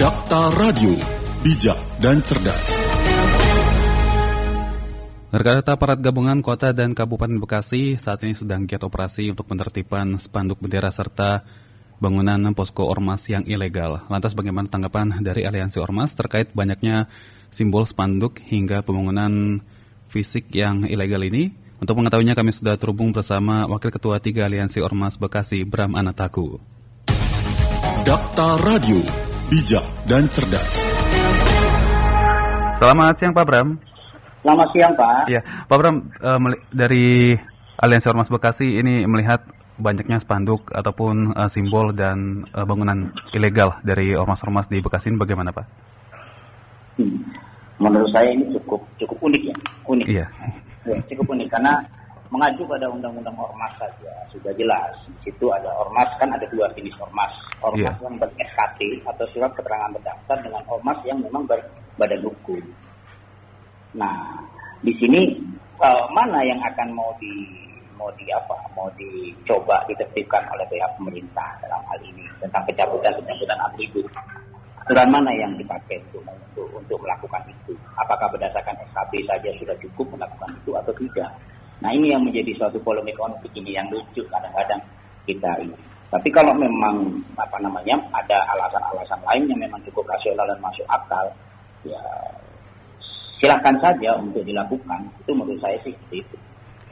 Dakta Radio, bijak dan cerdas. Rekan-rekan aparat gabungan kota dan kabupaten Bekasi saat ini sedang giat operasi untuk penertiban spanduk bendera serta bangunan posko ormas yang ilegal. Lantas bagaimana tanggapan dari Aliansi Ormas terkait banyaknya simbol spanduk hingga pembangunan fisik yang ilegal ini? Untuk mengetahuinya kami sudah terhubung bersama Wakil Ketua Tiga Aliansi Ormas Bekasi, Bram Anataku. Dakta Radio, bijak dan cerdas. Selamat siang Pak Bram. Selamat siang Pak. Ya, Pak Bram uh, dari Aliansi Ormas Bekasi ini melihat banyaknya spanduk ataupun uh, simbol dan uh, bangunan ilegal dari ormas-ormas di Bekasi ini bagaimana Pak? Hmm. Menurut saya ini cukup cukup unik ya, unik. Iya. Ya, cukup unik karena mengacu pada undang-undang ormas saja sudah jelas. Di situ ada ormas kan ada dua jenis ormas. Ormas yeah. yang ber SKT atau surat keterangan berdaftar dengan ormas yang memang berbadan hukum. Nah, di sini uh, mana yang akan mau di mau di apa mau dicoba ditertibkan oleh pihak pemerintah dalam hal ini tentang pencabutan pencabutan atribut aturan mana yang dipakai untuk, untuk untuk melakukan itu apakah berdasarkan SKB saja sudah cukup melakukan itu atau tidak Nah ini yang menjadi suatu polemik konflik ini yang lucu kadang-kadang kita ini. Tapi kalau memang apa namanya ada alasan-alasan lain yang memang cukup rasional dan masuk akal, ya silahkan saja untuk dilakukan. Itu menurut saya sih itu.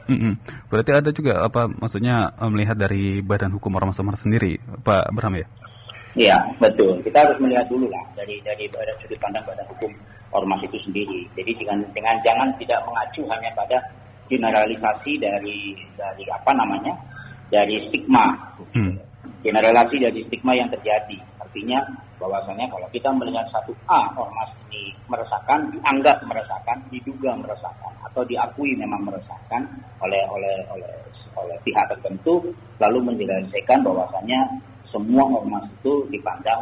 Mm -hmm. Berarti ada juga apa maksudnya eh, melihat dari Badan Hukum Ormas-Ormas sendiri, Pak Bram ya? Iya betul. Kita harus melihat dulu lah dari dari sudut pandang Badan Hukum Ormas itu sendiri. Jadi dengan dengan jangan tidak mengacu hanya pada generalisasi dari dari apa namanya dari stigma. Hmm. generalisasi dari stigma yang terjadi. Artinya bahwasanya kalau kita melihat satu A ormas ini meresahkan dianggap meresahkan diduga meresahkan atau diakui memang meresahkan oleh oleh oleh oleh pihak tertentu lalu menjelaskan bahwasanya semua ormas itu dipandang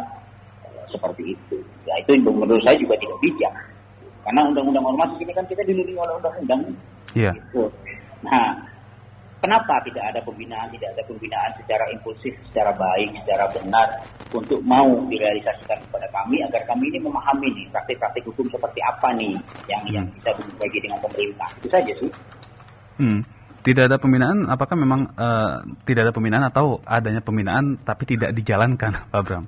uh, seperti itu. Ya itu menurut saya juga tidak bijak. Karena undang-undang ormas ini kan kita dilindungi oleh undang-undang Iya. Nah, kenapa tidak ada pembinaan, tidak ada pembinaan secara impulsif, secara baik, secara benar untuk mau direalisasikan kepada kami agar kami ini memahami nih praktik-praktik hukum seperti apa nih yang hmm. yang bisa berbagi dengan pemerintah. Itu saja sih. Hmm. Tidak ada pembinaan, apakah memang uh, tidak ada pembinaan atau adanya pembinaan tapi tidak dijalankan, Pak Bram?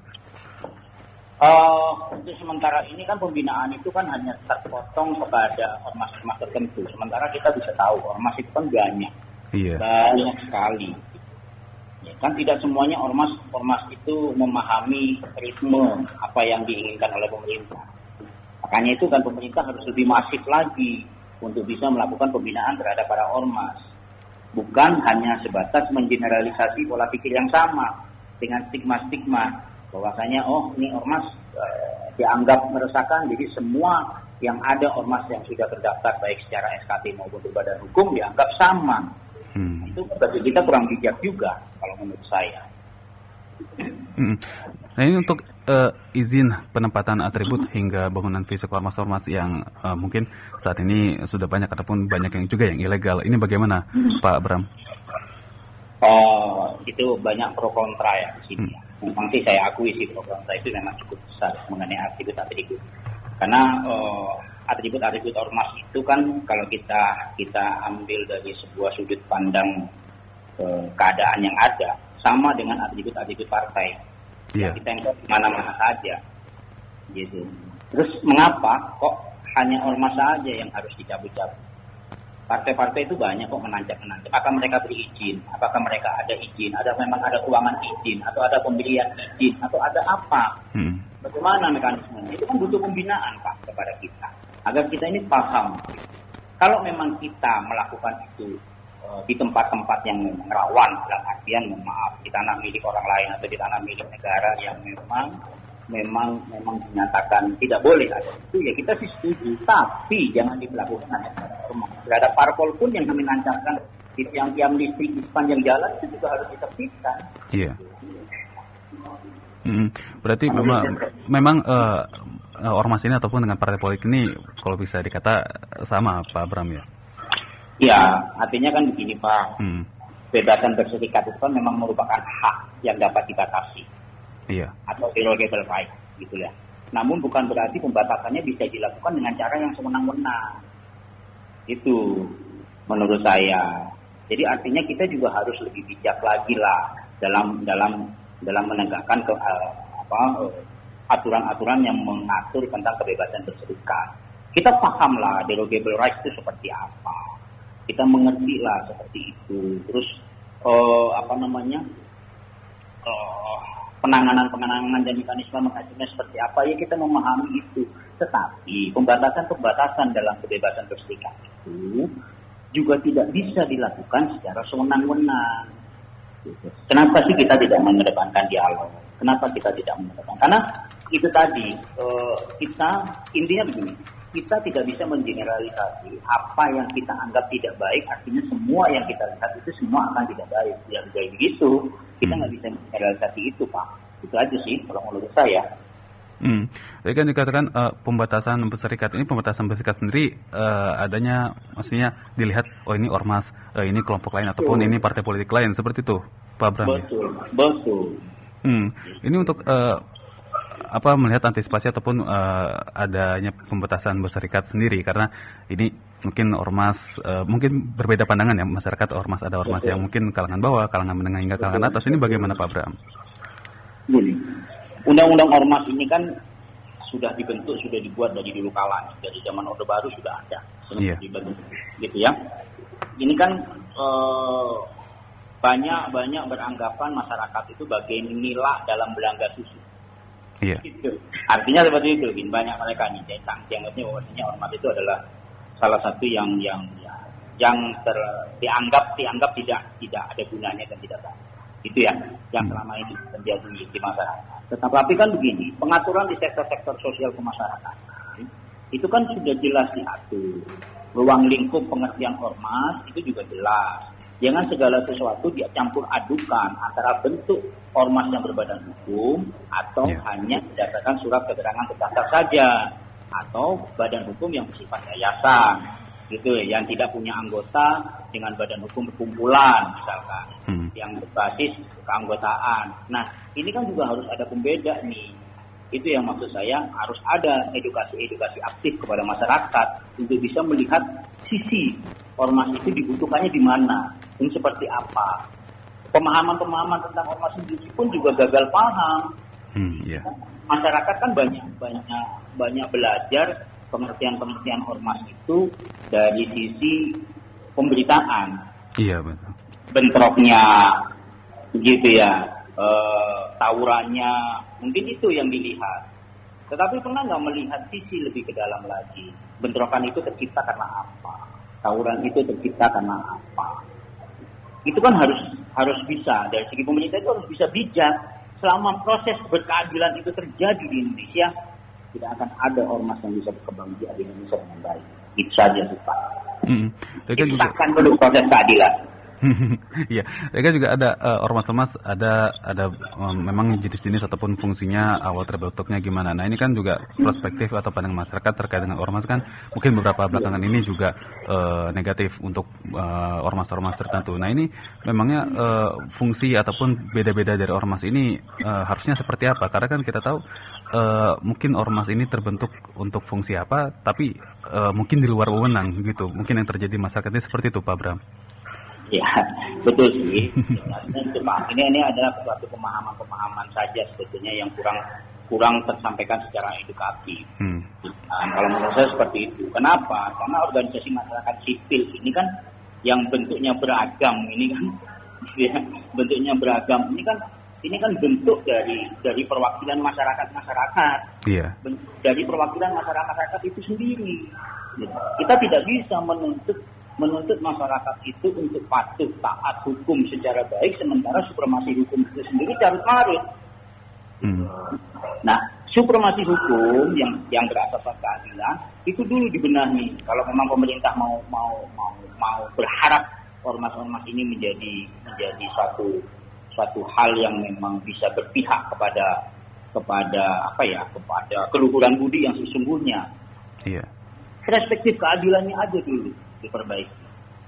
Uh, untuk sementara ini kan pembinaan itu kan hanya terpotong kepada ormas-ormas tertentu. Sementara kita bisa tahu ormas itu kan banyak, iya. banyak sekali. Ya, kan tidak semuanya ormas ormas itu memahami ritme apa yang diinginkan oleh pemerintah. Makanya itu kan pemerintah harus lebih masif lagi untuk bisa melakukan pembinaan terhadap para ormas. Bukan hanya sebatas mengeneralisasi pola pikir yang sama dengan stigma-stigma bahwasanya oh ini ormas e, dianggap meresahkan jadi semua yang ada ormas yang sudah terdaftar baik secara SKT maupun badan hukum dianggap sama hmm. itu bagi kita kurang bijak juga kalau menurut saya hmm. nah ini untuk uh, izin penempatan atribut hingga bangunan fisik ormas-ormas yang uh, mungkin saat ini sudah banyak ataupun banyak yang juga yang ilegal ini bagaimana. Pak Bram? Oh itu banyak pro kontra ya di sini hmm memang sih saya akui sih program saya itu memang cukup besar mengenai atribut-atribut. Karena uh, atribut-atribut ormas itu kan kalau kita kita ambil dari sebuah sudut pandang uh, keadaan yang ada sama dengan atribut-atribut partai. Yeah. kita yang mana-mana saja gitu. Terus mengapa kok hanya ormas saja yang harus dicabut-cabut partai-partai itu banyak kok menancap-menancap. Apakah mereka beri izin? Apakah mereka ada izin? Ada memang ada keuangan izin? Atau ada pembelian izin? Atau ada apa? Hmm. Bagaimana mekanismenya? Itu kan butuh pembinaan Pak kepada kita. Agar kita ini paham. Kalau memang kita melakukan itu uh, di tempat-tempat yang rawan, dalam artian maaf, di tanah milik orang lain atau di tanah milik negara yang memang memang memang dinyatakan tidak boleh ada itu ya kita sih setuju. Tapi jangan dilakukan hanya rumah terhadap parpol pun yang kami lancarkan di tiang-tiang listrik di sepanjang jalan itu juga harus ditertibkan. Iya. Hmm, berarti memang memang uh, ormas ini ataupun dengan partai politik ini kalau bisa dikata sama Pak Bram ya? Iya, artinya kan begini Pak. Hmm. Bebasan berserikat itu kan memang merupakan hak yang dapat dibatasi Iya. Atau irrogable right gitu ya. Namun bukan berarti pembatasannya bisa dilakukan dengan cara yang sewenang-wenang. Itu menurut saya. Jadi artinya kita juga harus lebih bijak lagi lah dalam dalam dalam menegakkan ke, uh, apa aturan-aturan yang mengatur tentang kebebasan berserikat. Kita pahamlah derogable rights itu seperti apa. Kita mengerti lah seperti itu. Terus uh, apa namanya uh, penanganan-penanganan dan mekanisme mengaturnya seperti apa ya kita memahami itu. Tetapi pembatasan-pembatasan dalam kebebasan berserikat itu juga tidak bisa dilakukan secara sewenang-wenang. Kenapa sih kita tidak mengedepankan dialog? Kenapa kita tidak mengedepankan? Karena itu tadi uh, kita intinya begini, kita tidak bisa mengeneralisasi apa yang kita anggap tidak baik, artinya semua yang kita lihat itu semua akan tidak baik. Yang jadi begitu, kita nggak bisa mengeneralisasi itu, Pak. Itu aja sih kalau menurut saya. Hmm. Jadi kan dikatakan uh, pembatasan berserikat ini pembatasan berserikat sendiri uh, adanya maksudnya dilihat oh ini ormas, uh, ini kelompok lain ataupun betul. ini partai politik lain seperti itu, Pak Bram. Betul, ya? betul. Hmm. Ini untuk uh, apa melihat antisipasi ataupun uh, adanya pembatasan berserikat sendiri karena ini mungkin ormas uh, mungkin berbeda pandangan ya masyarakat ormas ada ormas Betul. yang mungkin kalangan bawah, kalangan menengah hingga kalangan atas ini bagaimana Pak Bram? Gini, undang-undang ormas ini kan sudah dibentuk, sudah dibuat dari dulu kala, dari zaman Orde Baru sudah ada, yeah. dibentuk, gitu ya. Ini kan eh, banyak banyak beranggapan masyarakat itu bagian nila dalam belangga susu. Iya. Gitu. Artinya seperti itu, banyak mereka nih, dianggapnya bahwasanya ormas itu adalah salah satu yang yang ya, yang ter, dianggap dianggap tidak tidak ada gunanya dan tidak baik. Itu ya yang hmm. selama ini terjadi di masyarakat. Tetapi kan begini, pengaturan di sektor-sektor sosial kemasyarakatan itu kan sudah jelas diatur. Ruang lingkup pengertian ormas itu juga jelas. Jangan segala sesuatu dia campur adukan antara bentuk ormas yang berbadan hukum atau yeah. hanya berdasarkan surat keterangan terdaftar saja atau badan hukum yang bersifat yayasan gitu ya, yang tidak punya anggota dengan badan hukum perkumpulan misalkan hmm. yang berbasis keanggotaan. Nah ini kan juga harus ada pembeda nih. Itu yang maksud saya harus ada edukasi-edukasi aktif kepada masyarakat untuk bisa melihat sisi ormas itu dibutuhkannya di mana, ini seperti apa. Pemahaman-pemahaman tentang ormas sendiri pun juga gagal paham. Hmm, yeah. Masyarakat kan banyak banyak banyak belajar pengertian-pengertian ormas itu dari sisi pemberitaan. Iya betul. Bentroknya, gitu ya, e, tawurannya, mungkin itu yang dilihat. Tetapi pernah nggak melihat sisi lebih ke dalam lagi? Bentrokan itu tercipta karena apa? Tawuran itu tercipta karena apa? Itu kan harus harus bisa dari segi pemerintah itu harus bisa bijak. Selama proses berkeadilan itu terjadi di Indonesia, tidak akan ada ormas yang bisa berkembang di Indonesia dengan baik. Itu saja sih Pak. Hmm. Juga... akan perlu proses keadilan. Iya, mereka juga ada uh, ormas-ormas ada ada um, memang jenis-jenis ataupun fungsinya awal terbentuknya gimana. Nah ini kan juga perspektif atau pandangan masyarakat terkait dengan ormas kan mungkin beberapa belakangan ini juga uh, negatif untuk uh, ormas-ormas tertentu. Nah ini memangnya uh, fungsi ataupun beda-beda dari ormas ini uh, harusnya seperti apa? Karena kan kita tahu uh, mungkin ormas ini terbentuk untuk fungsi apa, tapi uh, mungkin di luar wewenang gitu. Mungkin yang terjadi masyarakat ini seperti itu, Pak Bram. Ya, betul sih. ini ini adalah suatu pemahaman-pemahaman saja sebetulnya yang kurang kurang tersampaikan secara edukatif. Hmm. Nah, kalau menurut saya seperti itu. Kenapa? Karena organisasi masyarakat sipil ini kan yang bentuknya beragam, ini kan ya, bentuknya beragam. Ini kan ini kan bentuk dari dari perwakilan masyarakat masyarakat. Iya. Dari perwakilan masyarakat masyarakat itu sendiri. Kita tidak bisa menuntut menuntut masyarakat itu untuk patuh taat hukum secara baik sementara supremasi hukum itu sendiri carut marut. Hmm. Nah, supremasi hukum yang yang berasaskan keadilan itu dulu dibenahi. Kalau memang pemerintah mau mau mau mau berharap ormas-ormas ini menjadi menjadi suatu suatu hal yang memang bisa berpihak kepada kepada apa ya kepada keluhuran budi yang sesungguhnya. Iya. Perspektif keadilannya aja dulu diperbaiki.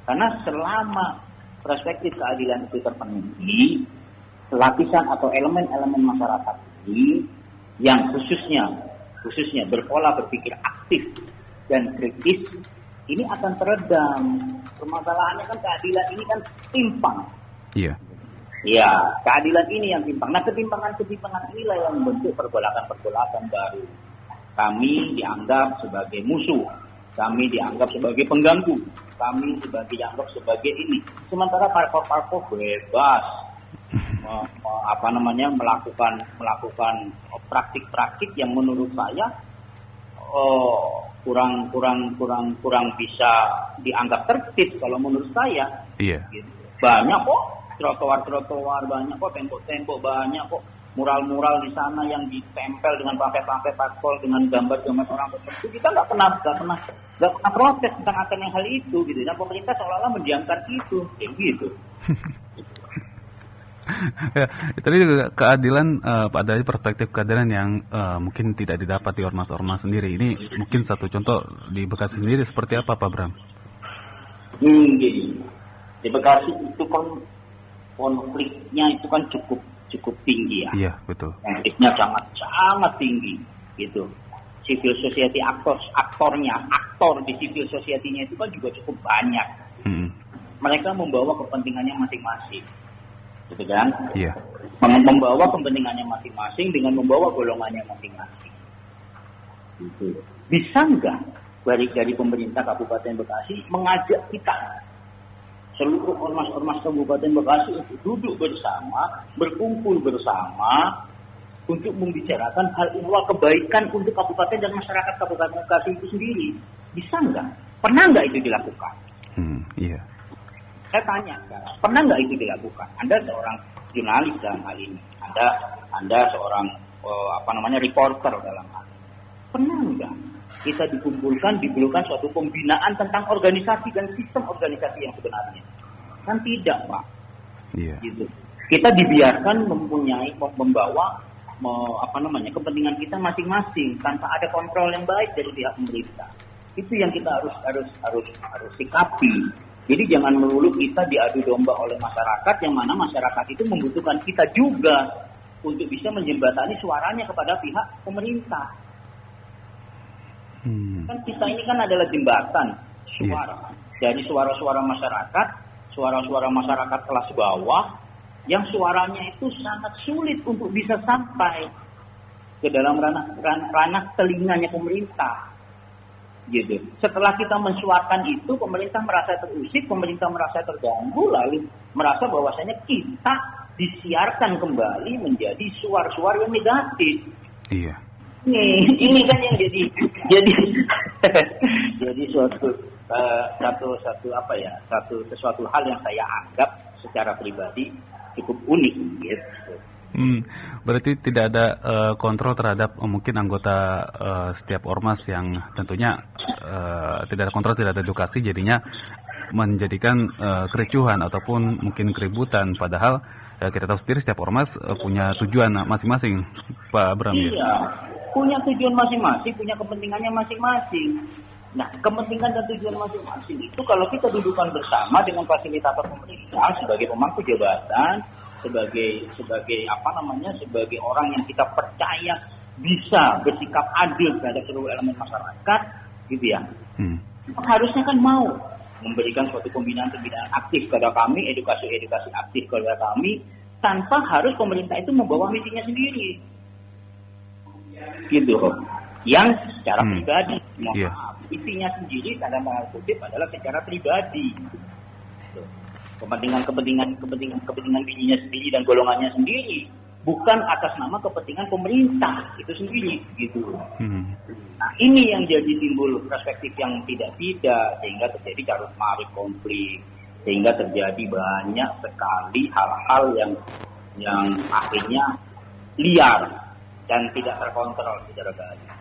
Karena selama perspektif keadilan itu terpenuhi, lapisan atau elemen-elemen masyarakat ini yang khususnya khususnya berpola berpikir aktif dan kritis, ini akan teredam. Permasalahannya kan keadilan ini kan timpang. Iya. Ya, keadilan ini yang timpang. Nah, ketimpangan-ketimpangan inilah yang membentuk pergolakan-pergolakan baru. Kami dianggap sebagai musuh, kami dianggap sebagai pengganggu, kami sebagai dianggap sebagai ini. Sementara parpol-parpol bebas apa namanya melakukan melakukan praktik-praktik yang menurut saya oh, kurang kurang kurang kurang bisa dianggap tertib kalau menurut saya. Iya. Gitu. Banyak kok trotoar-trotoar banyak kok, tembok-tembok banyak kok, mural-mural di sana yang ditempel dengan pakai-pakai parpol dengan gambar-gambar orang tertentu kita nggak pernah nggak pernah nggak pernah protes tentang akan yang hal itu gitu dan pemerintah seolah-olah mendiamkan itu. Kayak gitu. Ya, tadi juga keadilan uh, ada perspektif keadilan yang uh, mungkin tidak didapat di ormas-ormas sendiri. Ini mungkin satu contoh di Bekasi sendiri seperti apa Pak Bram? Hmm, gini. Di Bekasi itu kan konfliknya itu kan cukup cukup tinggi ya. Iya betul. Konfliknya sangat sangat tinggi gitu. Civil society aktor aktornya aktor di civil society-nya itu kan juga cukup banyak. Hmm. Mereka membawa kepentingannya masing-masing, gitu kan? Iya. Membawa kepentingannya masing-masing dengan membawa golongannya masing-masing. Gitu. Bisa nggak dari dari pemerintah Kabupaten Bekasi mengajak kita seluruh ormas-ormas Kabupaten Bekasi untuk duduk bersama, berkumpul bersama untuk membicarakan hal ihwal kebaikan untuk kabupaten dan masyarakat Kabupaten Bekasi itu sendiri. Bisa nggak? Pernah nggak itu dilakukan? Hmm, iya. Saya tanya, pernah nggak itu dilakukan? Anda seorang jurnalis dalam hal ini, Anda Anda seorang uh, apa namanya reporter dalam hal ini. Pernah nggak kita dikumpulkan, dibulukan suatu pembinaan tentang organisasi dan sistem organisasi yang sebenarnya. Kan tidak, Pak. Iya. Gitu. Kita dibiarkan mempunyai, membawa me, apa namanya kepentingan kita masing-masing tanpa ada kontrol yang baik dari pihak pemerintah. Itu yang kita harus harus harus harus sikapi. Jadi jangan melulu kita diadu domba oleh masyarakat yang mana masyarakat itu membutuhkan kita juga untuk bisa menjembatani suaranya kepada pihak pemerintah. Hmm. Kan kita ini kan adalah jembatan suara yeah. dari suara-suara masyarakat, suara-suara masyarakat kelas bawah yang suaranya itu sangat sulit untuk bisa sampai ke dalam ranah, ranah, ranah telinganya pemerintah. Gitu. Setelah kita mensuarakan itu, pemerintah merasa terusik, pemerintah merasa terganggu, lalu merasa bahwasanya kita disiarkan kembali menjadi suara-suara yang negatif. Iya ini ini kan yang jadi jadi jadi suatu uh, satu satu apa ya satu sesuatu hal yang saya anggap secara pribadi cukup unik gitu. Hmm, berarti tidak ada uh, kontrol terhadap uh, mungkin anggota uh, setiap ormas yang tentunya uh, tidak ada kontrol, tidak ada edukasi, jadinya menjadikan uh, kericuhan ataupun mungkin keributan. Padahal uh, kita tahu sendiri setiap ormas uh, punya tujuan masing-masing, Pak Abram. Ya? Iya, ya? punya tujuan masing-masing, punya kepentingannya masing-masing. Nah, kepentingan dan tujuan masing-masing itu kalau kita dudukkan bersama dengan fasilitator pemerintah sebagai pemangku jabatan, sebagai sebagai apa namanya, sebagai orang yang kita percaya bisa bersikap adil terhadap seluruh elemen masyarakat, gitu ya. Hmm. Harusnya kan mau memberikan suatu pembinaan-pembinaan aktif kepada kami, edukasi-edukasi aktif kepada kami, tanpa harus pemerintah itu membawa misinya sendiri gitu yang secara hmm. pribadi mohon yeah. Isinya sendiri dalam tanda kutip adalah secara pribadi kepentingan kepentingan kepentingan kepentingan dirinya sendiri dan golongannya sendiri bukan atas nama kepentingan pemerintah itu sendiri gitu hmm. nah ini yang jadi timbul perspektif yang tidak tidak sehingga terjadi carut marut konflik sehingga terjadi banyak sekali hal-hal yang yang akhirnya liar dan tidak terkontrol secara baik.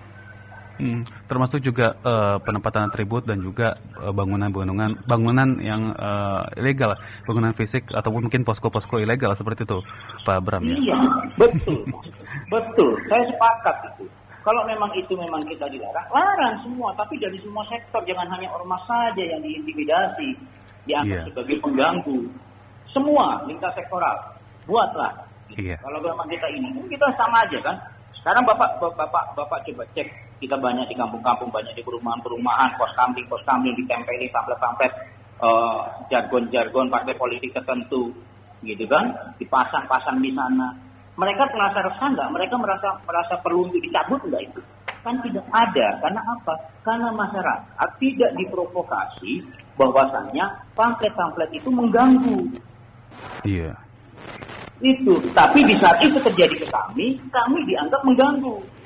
Hmm, termasuk juga uh, penempatan atribut dan juga uh, bangunan-bangunan bangunan yang uh, ilegal, bangunan fisik ataupun mungkin posko-posko ilegal seperti itu, Pak Bram ya. Iya, betul, betul. Saya sepakat itu. Kalau memang itu memang kita dilarang, larang semua. Tapi dari semua sektor, jangan hanya ormas saja yang diintimidasi, dianggap yeah. sebagai pengganggu. Semua lintas sektoral, buatlah. Iya. Kalau memang kita ini, kita sama aja kan Sekarang bapak bapak bapak coba cek kita banyak di kampung-kampung, banyak di perumahan-perumahan, pos kambing, pos kambing ditempeli pamflet-pamflet uh, jargon-jargon partai politik tertentu, gitu kan? Dipasang-pasang di sana. Mereka merasa resah nggak? Mereka merasa merasa perlu untuk dicabut nggak itu? Kan tidak ada. Karena apa? Karena masyarakat tidak diprovokasi bahwasannya pamflet-pamflet itu mengganggu. Iya. Itu. Tapi di saat itu terjadi ke kami, kami dianggap mengganggu.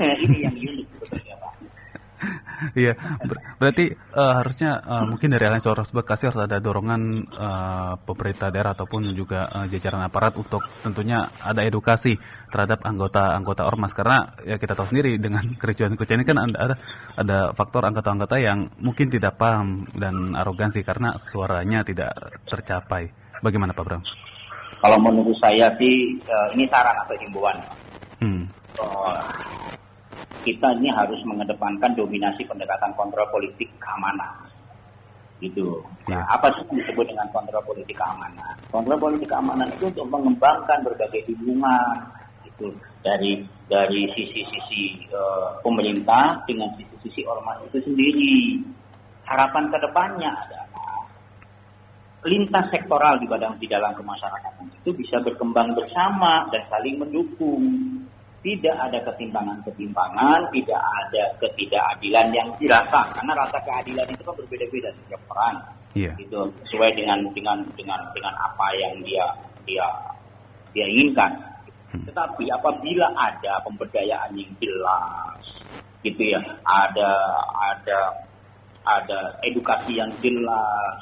Ini yang unik sebetulnya Pak. Iya, ber berarti uh, harusnya uh, mungkin dari Aliansi Ormas Bekasi harus ada dorongan uh, pemerintah daerah ataupun juga uh, jajaran aparat untuk tentunya ada edukasi terhadap anggota-anggota ormas karena ya kita tahu sendiri dengan kericuan-kericuan ini kan ada ada faktor anggota-anggota yang mungkin tidak paham dan arogansi karena suaranya tidak tercapai. Bagaimana Pak Bram? Kalau menurut saya sih uh, ini saran atau himbauan. Hmm. Uh, kita ini harus mengedepankan dominasi pendekatan kontrol politik keamanan. Gitu. Nah, apa sih yang disebut dengan kontrol politik keamanan? Kontrol politik keamanan itu untuk mengembangkan berbagai hubungan itu dari dari sisi-sisi uh, pemerintah dengan sisi-sisi ormas itu sendiri. Harapan ke depannya adalah lintas sektoral di badan di dalam kemasyarakatan itu bisa berkembang bersama dan saling mendukung tidak ada ketimpangan-ketimpangan, tidak ada ketidakadilan yang dirasa karena rasa keadilan itu kan berbeda-beda setiap orang. Yeah. Gitu sesuai dengan dengan dengan dengan apa yang dia dia dia inginkan. Hmm. Tetapi apabila ada pemberdayaan yang jelas, gitu ya, ada ada ada edukasi yang jelas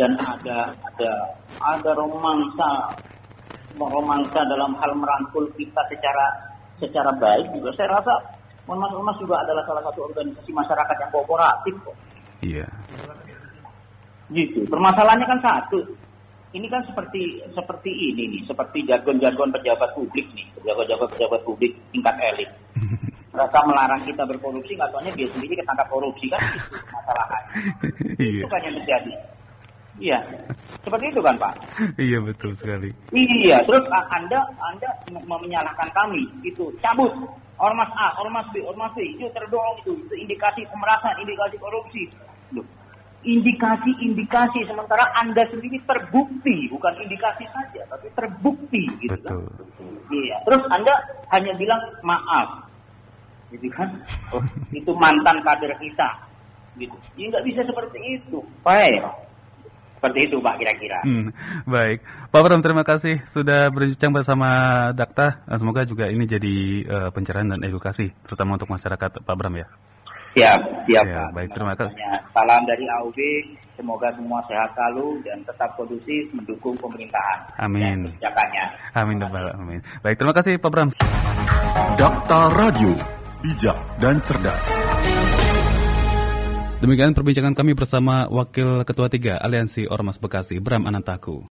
dan ada ada ada romansa romansa dalam hal merangkul kita secara secara baik juga saya rasa Ormas-ormas juga adalah salah satu organisasi masyarakat yang kooperatif kok. Iya. Gitu. Permasalahannya kan satu. Ini kan seperti seperti ini nih, seperti jargon-jargon pejabat publik nih, pejabat-pejabat pejabat publik tingkat elit. Mereka melarang kita berkorupsi, nggak tahunya dia sendiri ketangkap korupsi kan itu masalahnya. Iya. Itu kan yang terjadi. Iya, seperti itu kan Pak? iya betul sekali. Iya, terus Anda Anda menyalahkan kami itu cabut ormas A, ormas B, ormas C itu terdorong itu itu indikasi pemerasan, indikasi korupsi. Loh, indikasi-indikasi sementara Anda sendiri terbukti bukan indikasi saja tapi terbukti gitu kan? Betul. kan. Iya, terus Anda hanya bilang maaf. Gitu kan? Oh, itu mantan kader kita. Gitu. Ya nggak bisa seperti itu. Baik. Seperti itu Pak kira-kira. Hmm, baik. Pak Bram terima kasih sudah berbincang bersama Dakta. Eh, semoga juga ini jadi uh, pencerahan dan edukasi terutama untuk masyarakat Pak Bram ya. Siap, siap ya, Pak. Baik, terima kasih. Salam dari AUB, semoga semua sehat selalu dan tetap kondusif mendukung pemerintahan. Amin. Amin, Pak. Amin. Baik, terima kasih Pak Bram. Dakta Radio, bijak dan cerdas. Demikian perbincangan kami bersama Wakil Ketua 3 Aliansi Ormas Bekasi, Bram Anantaku.